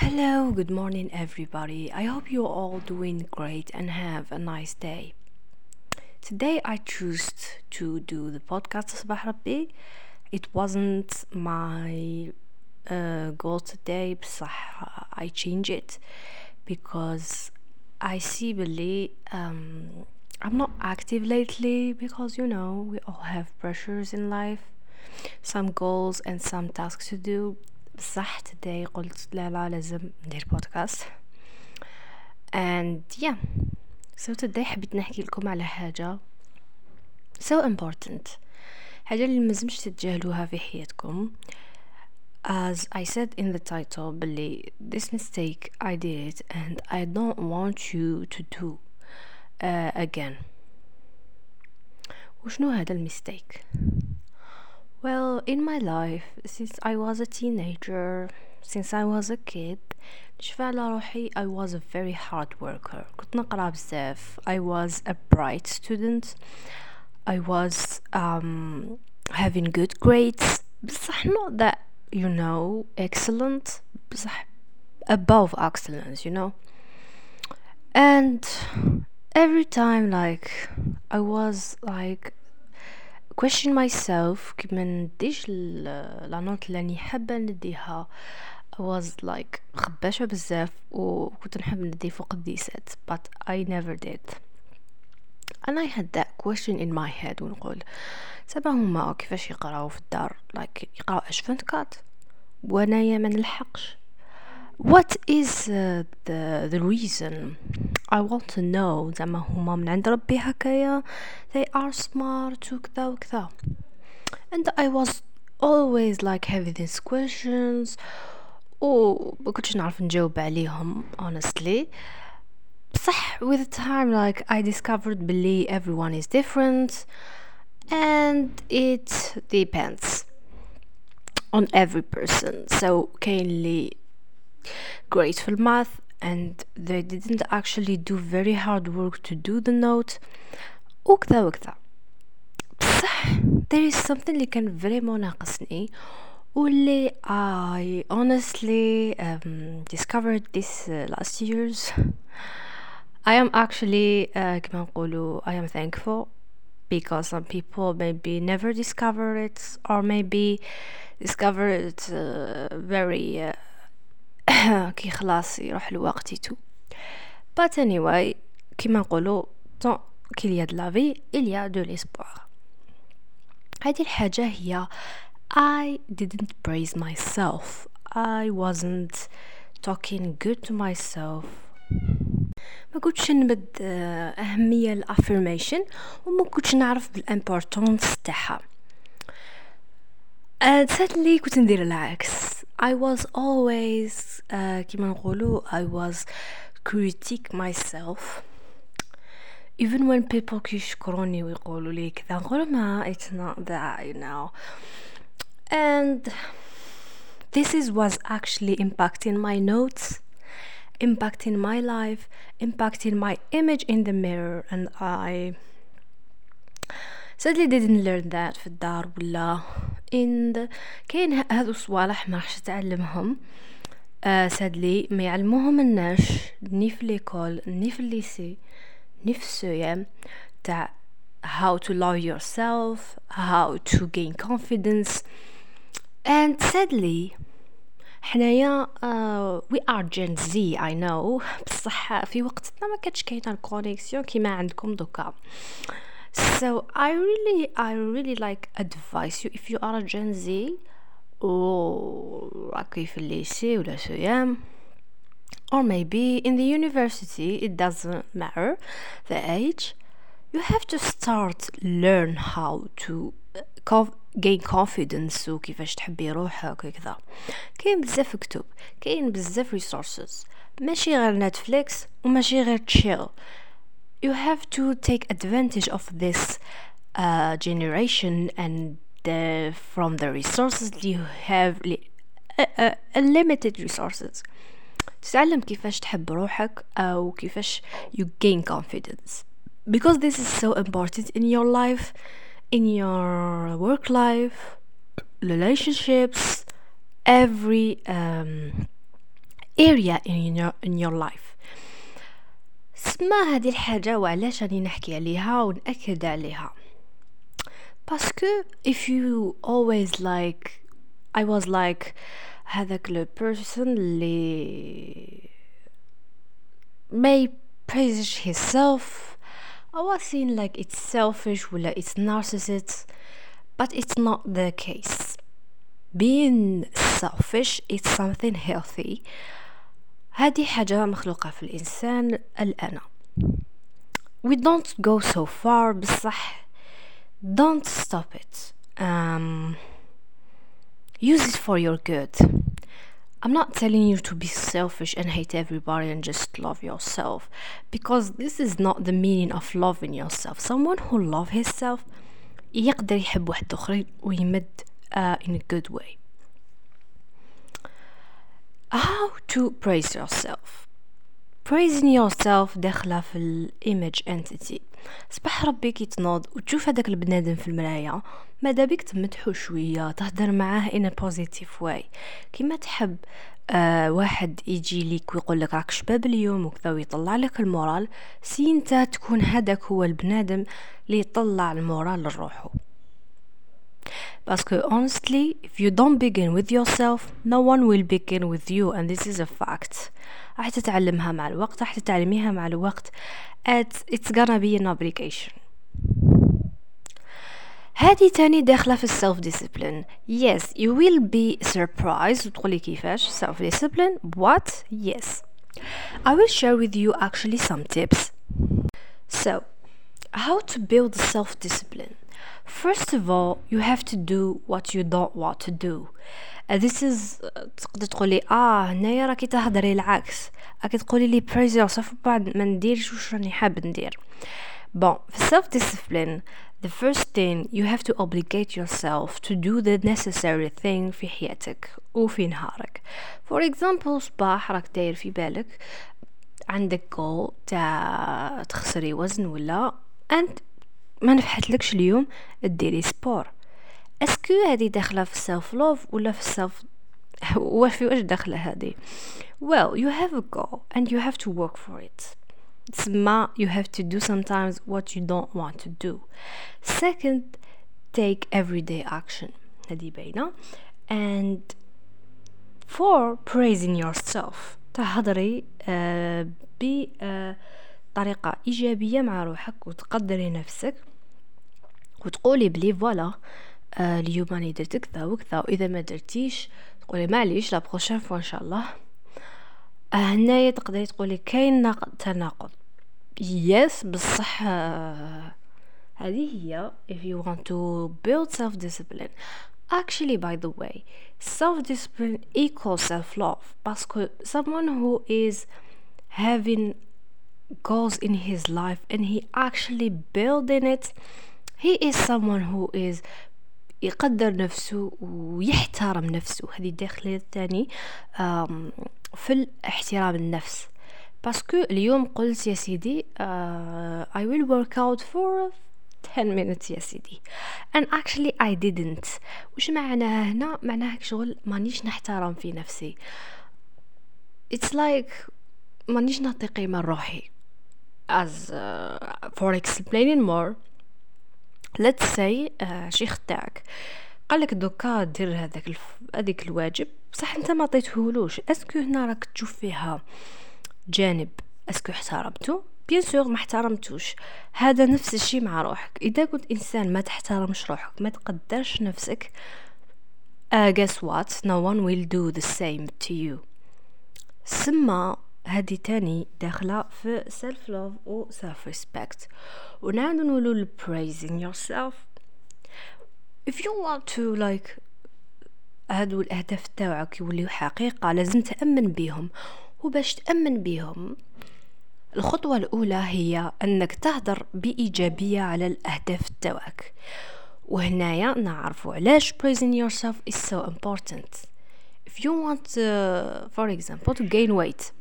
Hello, good morning, everybody. I hope you're all doing great and have a nice day. Today, I chose to do the podcast Sabah Rabbi. It wasn't my uh, goal today, but I changed it because I see really um, I'm not active lately because you know we all have pressures in life, some goals and some tasks to do بصح today قلت لا لا لازم ندير بودكاست and yeah. So today حبيت نحكي لكم على حاجة so important. حاجة اللي ملزمش تتجاهلوها في حياتكم. As I said in the title بلي this mistake I did and I don't want you to do uh, again. وشنو هذا الميستيك well, in my life, since I was a teenager, since I was a kid, نشفى على روحي I was a very hard worker كنت نقرا بزاف I was a bright student I was um, having good grades بصح not that you know excellent بصح above excellence you know and every time like I was like question myself كيما نديش لا نوت اللي راني حابة نديها was like خباشة بزاف وكنت نحب ندي فوق الديسات but I never did. And I had that question in my head ونقول سبا هما كيفاش يقراو في الدار؟ like يقراو اشفنت كات وانايا ما نلحقش. What is uh, the the reason I want to know زعما هما من عند ربي هكايا they are smart وكذا وكذا and I was always like having these questions و ما كنتش نعرف نجاوب عليهم honestly بصح with time like I discovered بلي everyone is different and it depends on every person so كاين اللي great في math and they didn't actually do very hard work to do the note وكذا وكذا بصح there is something اللي كان فريمون ناقصني واللي I honestly um, discovered this uh, last years I am actually uh, كما نقولوا I am thankful because some people maybe never discover it or maybe discover it uh, very uh, كي خلاص يروح الوقت تو. But anyway كيما نقولوا tant qu'il y a de la vie il هذه الحاجة هي I didn't praise myself. I wasn't talking good to myself. ما كنتش نمد أهمية الأفرميشن وما كنتش نعرف بالإمبورتونس تاعها. suddenly كنت ندير العكس. I was always uh, كيما نقولوا I was critique myself even when people كيشكروني ويقولوا لي كذا نقول ما it's not that you know and this is was actually impacting my notes impacting my life impacting my image in the mirror and I sadly didn't learn that في الدار ولا the كاين هادو الصوالح ما راحش تعلمهم. uh, sadly ما يعلموهم الناس ني في ليكول ني في الليسي ني في السويام تاع how to love yourself how to gain confidence. And sadly حنايا we are Gen Z I know. بصح في وقتنا ما كاينة الكونيكسيون كيما عندكم دوكا. so I really I really like advise you if you are a Gen Z or راكي في الليسي ولا سيام or maybe in the university it doesn't matter the age you have to start learn how to gain confidence وكيفاش تحبي روحك وكذا كاين بزاف كتب كاين بزاف resources ماشي غير نتفليكس وماشي غير chill you have to take advantage of this uh, generation and the, from the resources you have uh, uh, limited resources تتعلم كيفاش تحب روحك أو كيفاش you gain confidence because this is so important in your life in your work life relationships every um, area in your, in your life سما هذه الحاجة وعلاش راني نحكي عليها ونأكد عليها باسكو if you always like I was like هذاك لو person اللي may praise himself I was seen like it's selfish ولا it's narcissist but it's not the case being selfish it's something healthy هذه حاجة مخلوقة في الإنسان الأنا we don't go so far بصح don't stop it um, use it for your good I'm not telling you to be selfish and hate everybody and just love yourself because this is not the meaning of loving yourself. Someone who love himself يقدر يحب واحد آخرين ويمد uh, in a good way. How to praise yourself. Praising yourself داخلة في الايمج entity. صباح ربي كي تنوض وتشوف هذاك البنادم في المرايا. ماذا بك تمدحو شوية تهدر معاه a positive way. كيما تحب آه واحد يجي ليك ويقول لك راك شباب اليوم وكذا ويطلع لك المورال سي انت تكون هذاك هو البنادم اللي يطلع المورال لروحه باسكو honestly if you don't begin with yourself no one will begin with you and this is a fact راح تتعلمها مع الوقت راح تتعلميها مع الوقت it's, it's gonna be an obligation هذه تاني داخلة في السلف ديسيبلين yes you will be surprised وتقولي كيفاش self discipline what yes I will share with you actually some tips so how to build self discipline first of all you have to do what you don't want to do uh, this is uh, تقدر تقولي اه هنايا راكي تهضري العكس راكي تقولي لي praise yourself بعد ما نديرش واش راني حاب ندير bon في self discipline the first thing you have to obligate yourself to do the necessary thing في حياتك وفي نهارك for example صباح راك داير في بالك عندك goal تاع تخسري وزن ولا and ما نفحتلكش اليوم ديري سبور اسكو هذه داخله في السيلف لوف ولا في السيلف واش في واش داخله هذه well you have a goal and you have to work for it تسمى you have to do sometimes what you don't want to do second take everyday action هذه باينه and for praising yourself تهضري uh, بطريقة إيجابية مع روحك وتقدري نفسك وتقولي بلي فوالا آه اليوم راني درت كذا وكذا وإذا ما درتيش تقولي معليش لا بروشين فوا إن شاء الله. آه هنايا تقدري تقولي كاين تناقض. يس بصح آه هذه هي if you want to build self discipline actually by the way self discipline equals self love because someone who is having goals in his life and he actually building it. He is someone who is يقدر نفسه ويحترم نفسه. هذه داخله الثاني في الاحترام النفس. باسكو اليوم قلت يا سيدي uh, I will work out for 10 minutes يا سيدي. And actually I didn't. وش معناها هنا؟ معناها شغل مانيش نحترم في نفسي. It's like مانيش نعطي قيمة لروحي. As uh, for explaining more let's say uh, شيخ تاعك قالك دوكا دير هذاك. هذيك الواجب بصح أنت ما عطيتهولوش. اسكو هنا راك تشوف فيها جانب؟ اسكو احترمتو بيان سور ما احترمتوش. هذا نفس الشيء مع روحك. إذا كنت إنسان ما تحترمش روحك ما تقدرش نفسك uh, guess what no one will do the same to you. سما هذه تاني داخلة في self love و self respect ونعود نقولوا praising yourself. If you want to like هادو الأهداف تاوعك يوليو حقيقة لازم تأمن بيهم. وباش تأمن بيهم الخطوة الأولى هي أنك تهدر بإيجابية على الأهداف تاوعك. وهنايا نعرفوا علاش praising yourself is so important. If you want uh, for example to gain weight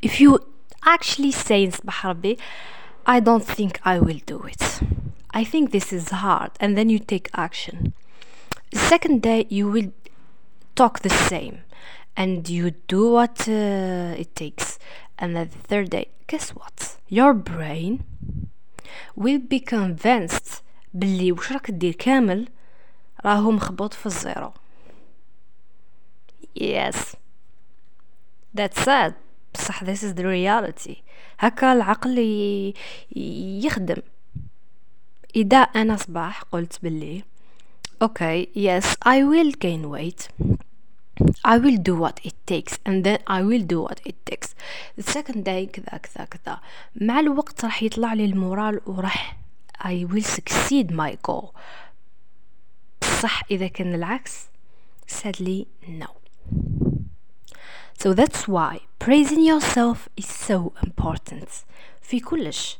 if you actually say صباح ربي I don't think I will do it I think this is hard and then you take action the second day you will talk the same and you do what uh, it takes and the third day guess what your brain will be convinced باللي وش راك دير كامل راهو مخبوط في الزيرو yes that's sad بصح this is the reality هكا العقل يخدم إذا أنا صباح قلت باللي okay yes I will gain weight I will do what it takes and then I will do what it takes the second day كذا كذا كذا مع الوقت راح يطلع لي المورال وراح I will succeed my goal صح إذا كان العكس sadly no so that's why praising yourself is so important في كلش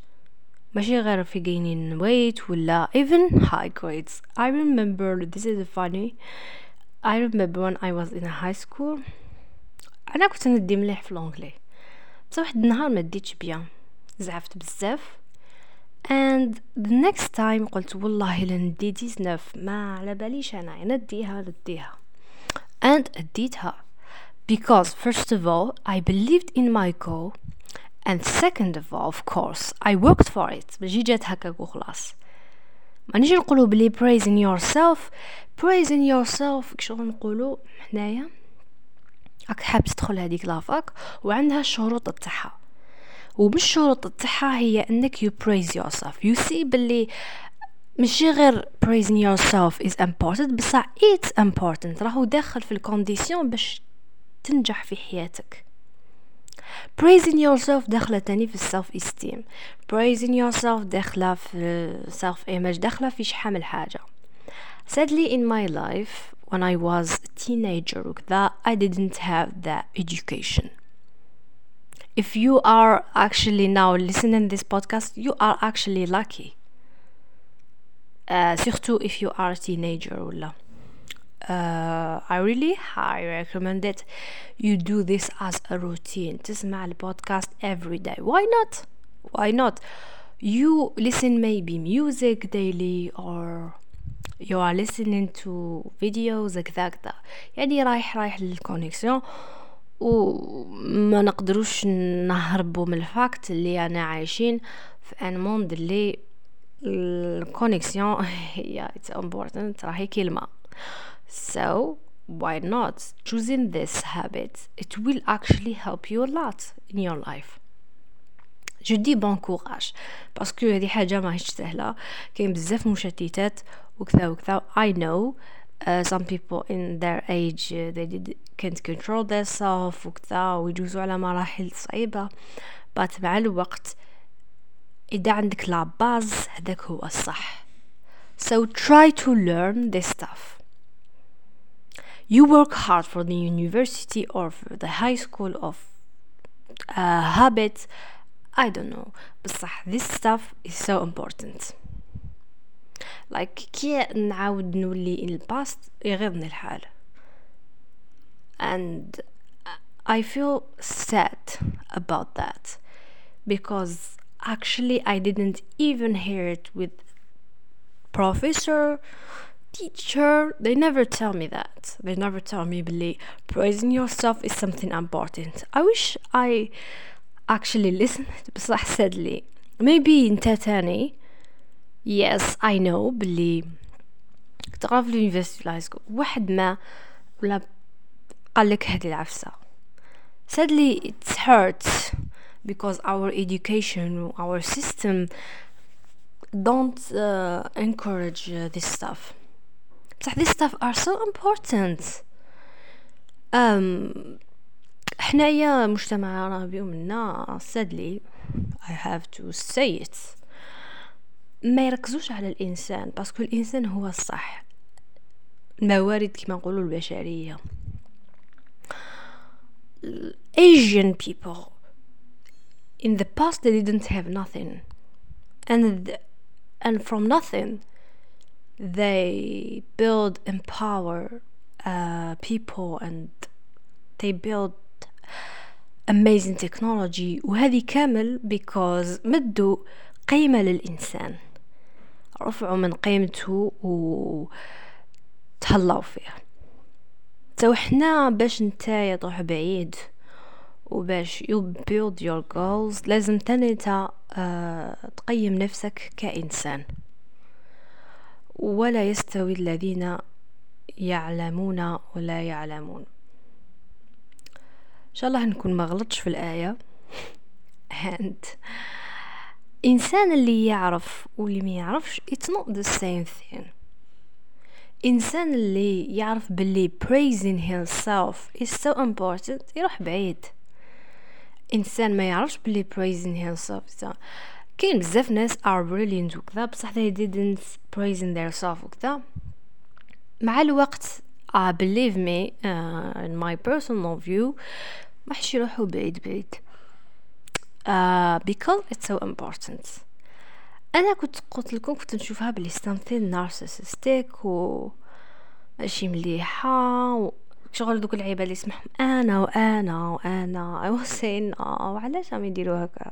ماشي غير في gaining weight ولا even high grades I remember this is funny I remember when I was in high school أنا كنت ندي مليح في لونجلي بس واحد النهار ما ديتش بيان زعفت بزاف and the next time قلت والله لا ندي ديزنف ما على باليش انا نديها نديها and اديتها because first of all I believed in my goal and second of all of course I worked for it ماشي جات هكاك وخلاص ما نجي نقولوا بلي praising yourself praising yourself شغل نقولوا حنايا راك حاب تدخل هذيك لافاك وعندها الشروط تاعها ومن الشروط تاعها هي انك you praise yourself you see بلي ماشي غير praising yourself is important بصح it's important راهو داخل في الكونديسيون باش تنجح في حياتك praising yourself داخلة تاني في السلف esteem praising yourself داخلة في self image داخلة في شحال من حاجة sadly in my life when I was a teenager وكذا I didn't have that education if you are actually now listening this podcast you are actually lucky uh, surtout if you are a teenager ولا uh, I really highly recommend it you do this as a routine تسمع البودكاست every day why not why not you listen maybe music daily or you are listening to videos كذا كذا يعني رايح رايح للكونيكسيون وما نقدروش نهربوا من الفاكت اللي انا عايشين في ان موند اللي الكونيكسيون هي it's important راهي كلمه so why not choosing this habit it will actually help you a lot in your life جو دي بون كوراج باسكو هذه حاجه ماهيش سهله كاين بزاف مشتتات وكذا وكذا I know uh, some people in their age uh, they did, can't control themselves وكذا ويجوزوا على مراحل صعيبة but مع الوقت إذا عندك لا باز هذاك هو الصح so try to learn this stuff you work hard for the university or for the high school of uh, habits I don't know بصح this stuff is so important like كي نعاود نولي in the past يغيظني الحال and I feel sad about that because actually I didn't even hear it with professor teacher they never tell me that they never tell me بلي praising yourself is something important I wish I actually listened بصح sadly maybe انت تاني yes I know بلي تقرا في اليونيفرسيتي في الهايسكول واحد ما ولا قالك هذه العفسة sadly it hurts because our education our system don't uh, encourage uh, this stuff بصح this stuff are so important um, حنايا مجتمع عربي ومنا sadly I have to say it ما يركزوش على الانسان باسكو الانسان هو الصح الموارد كما نقولوا البشريه Asian people in the past they didn't have nothing and and from nothing they build empower uh, people and they build amazing technology. وهذه كامل because مدوا قيمة للإنسان. رفعوا من قيمته وتهلاو فيه تو حنا باش نتايا تروح بعيد وباش you build your goals لازم تاني انت آه تقيم نفسك كإنسان. ولا يستوي الذين يعلمون ولا يعلمون. إن شاء الله نكون ما غلطش في الآية. And إنسان اللي يعرف واللي ما يعرفش it's not the same thing. إنسان اللي يعرف باللي praising himself is so important يروح بعيد. إنسان ما يعرفش باللي praising himself كاين بزاف ناس are brilliant وكذا بصح they didn't praising their self وكذا. مع الوقت uh, believe me uh, in my personal view ما حش يروحوا بعيد بعيد. uh, because it's so important. أنا كنت قلت لكم كنت نشوفها بلي something narcissistic و ماشي مليحة و شغل دوك العيبة اللي يسمحهم أنا وأنا وأنا. I was saying آه وعلاش راهم يديروا هكا؟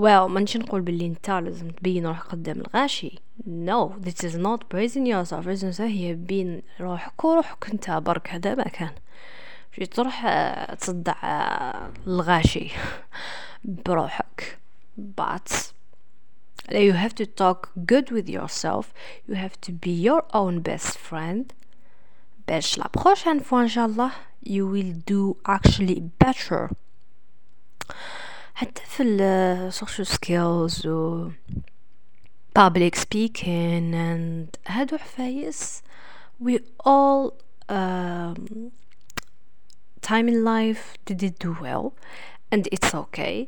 Well نجي نقول باللي انت لازم تبين روحك قدام الغاشي no this is not praising yourself yourself هي بين روحك وروحك انت برك هذا ما كان مشي تروح تصدع الغاشي بروحك but you have to talk good with yourself you have to be your own best friend باش la prochaine fois ان شاء الله you will do actually better حتى في ال social skills و public speaking and هادو حفايس we all um, time in life did it do well and it's okay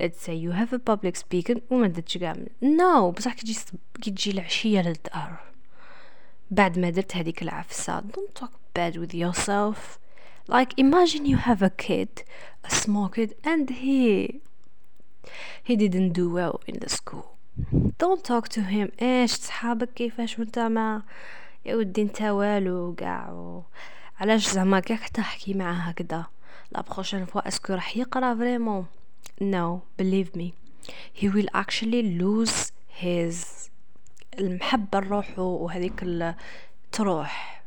let's say you have a public speaking وما درتش كاع no بصح كي تجي كي تجي العشيه للدار بعد ما درت هذيك العفسه don't talk bad with yourself like imagine you have a kid a small kid and he he didn't do well in the school. Don't talk to him. إيش صحابك كيفاش وانت ما يا ودي أنت والو كاع علاش زعما كيك تحكي معاه هكذا؟ لا بروشين فوا اسكو راح يقرأ فريمون no believe me. He will actually lose his المحبة لروحه وهذيك تروح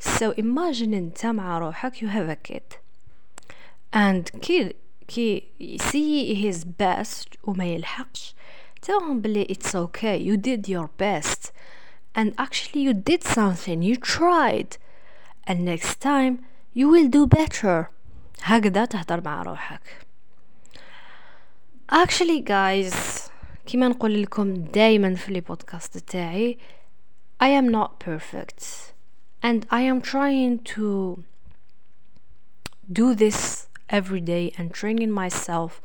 so imagine انت مع روحك you have a kid and كي كي see his best وما يلحقش تاهم بلي it's okay you did your best and actually you did something you tried and next time you will do better هكذا تهدر مع روحك actually guys كما نقول لكم دايما في لي بودكاست تاعي I am not perfect and I am trying to do this every day and training myself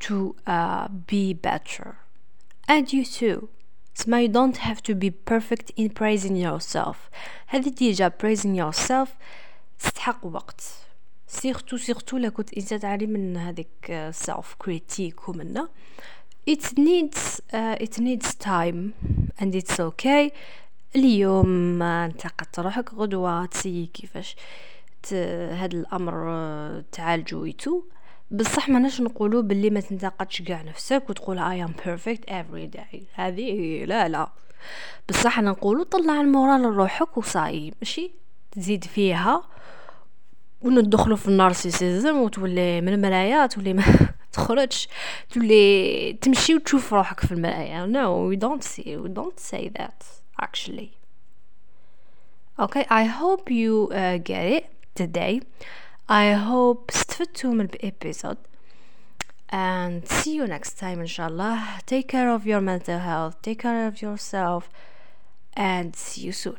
to uh, be better and you too So you don't have to be perfect in praising yourself هذه ديجا praising yourself تستحق وقت سيرتو سيرتو لا كنت انت تعاني من هذيك سيلف كريتيك ومنا it needs uh, it needs time and it's okay اليوم انتقدت روحك غدوة تسي كيفاش هذا الأمر تعالجو ويتو. بصح ماناش نقولوا باللي ما تنتقدش كاع نفسك وتقول I am perfect every day. هذه لا لا. بصح أنا نقولوا طلع المورال لروحك وصاي ماشي؟ تزيد فيها وندخلوا في النارسيسيزم وتولي من المرايا تولي ما تخرجش تولي تمشي وتشوف روحك في المرايا. No we don't see we don't say that. actually okay I hope you uh, get it today I hope استفدتوا من الابيزود and see you next time inshallah take care of your mental health take care of yourself and see you soon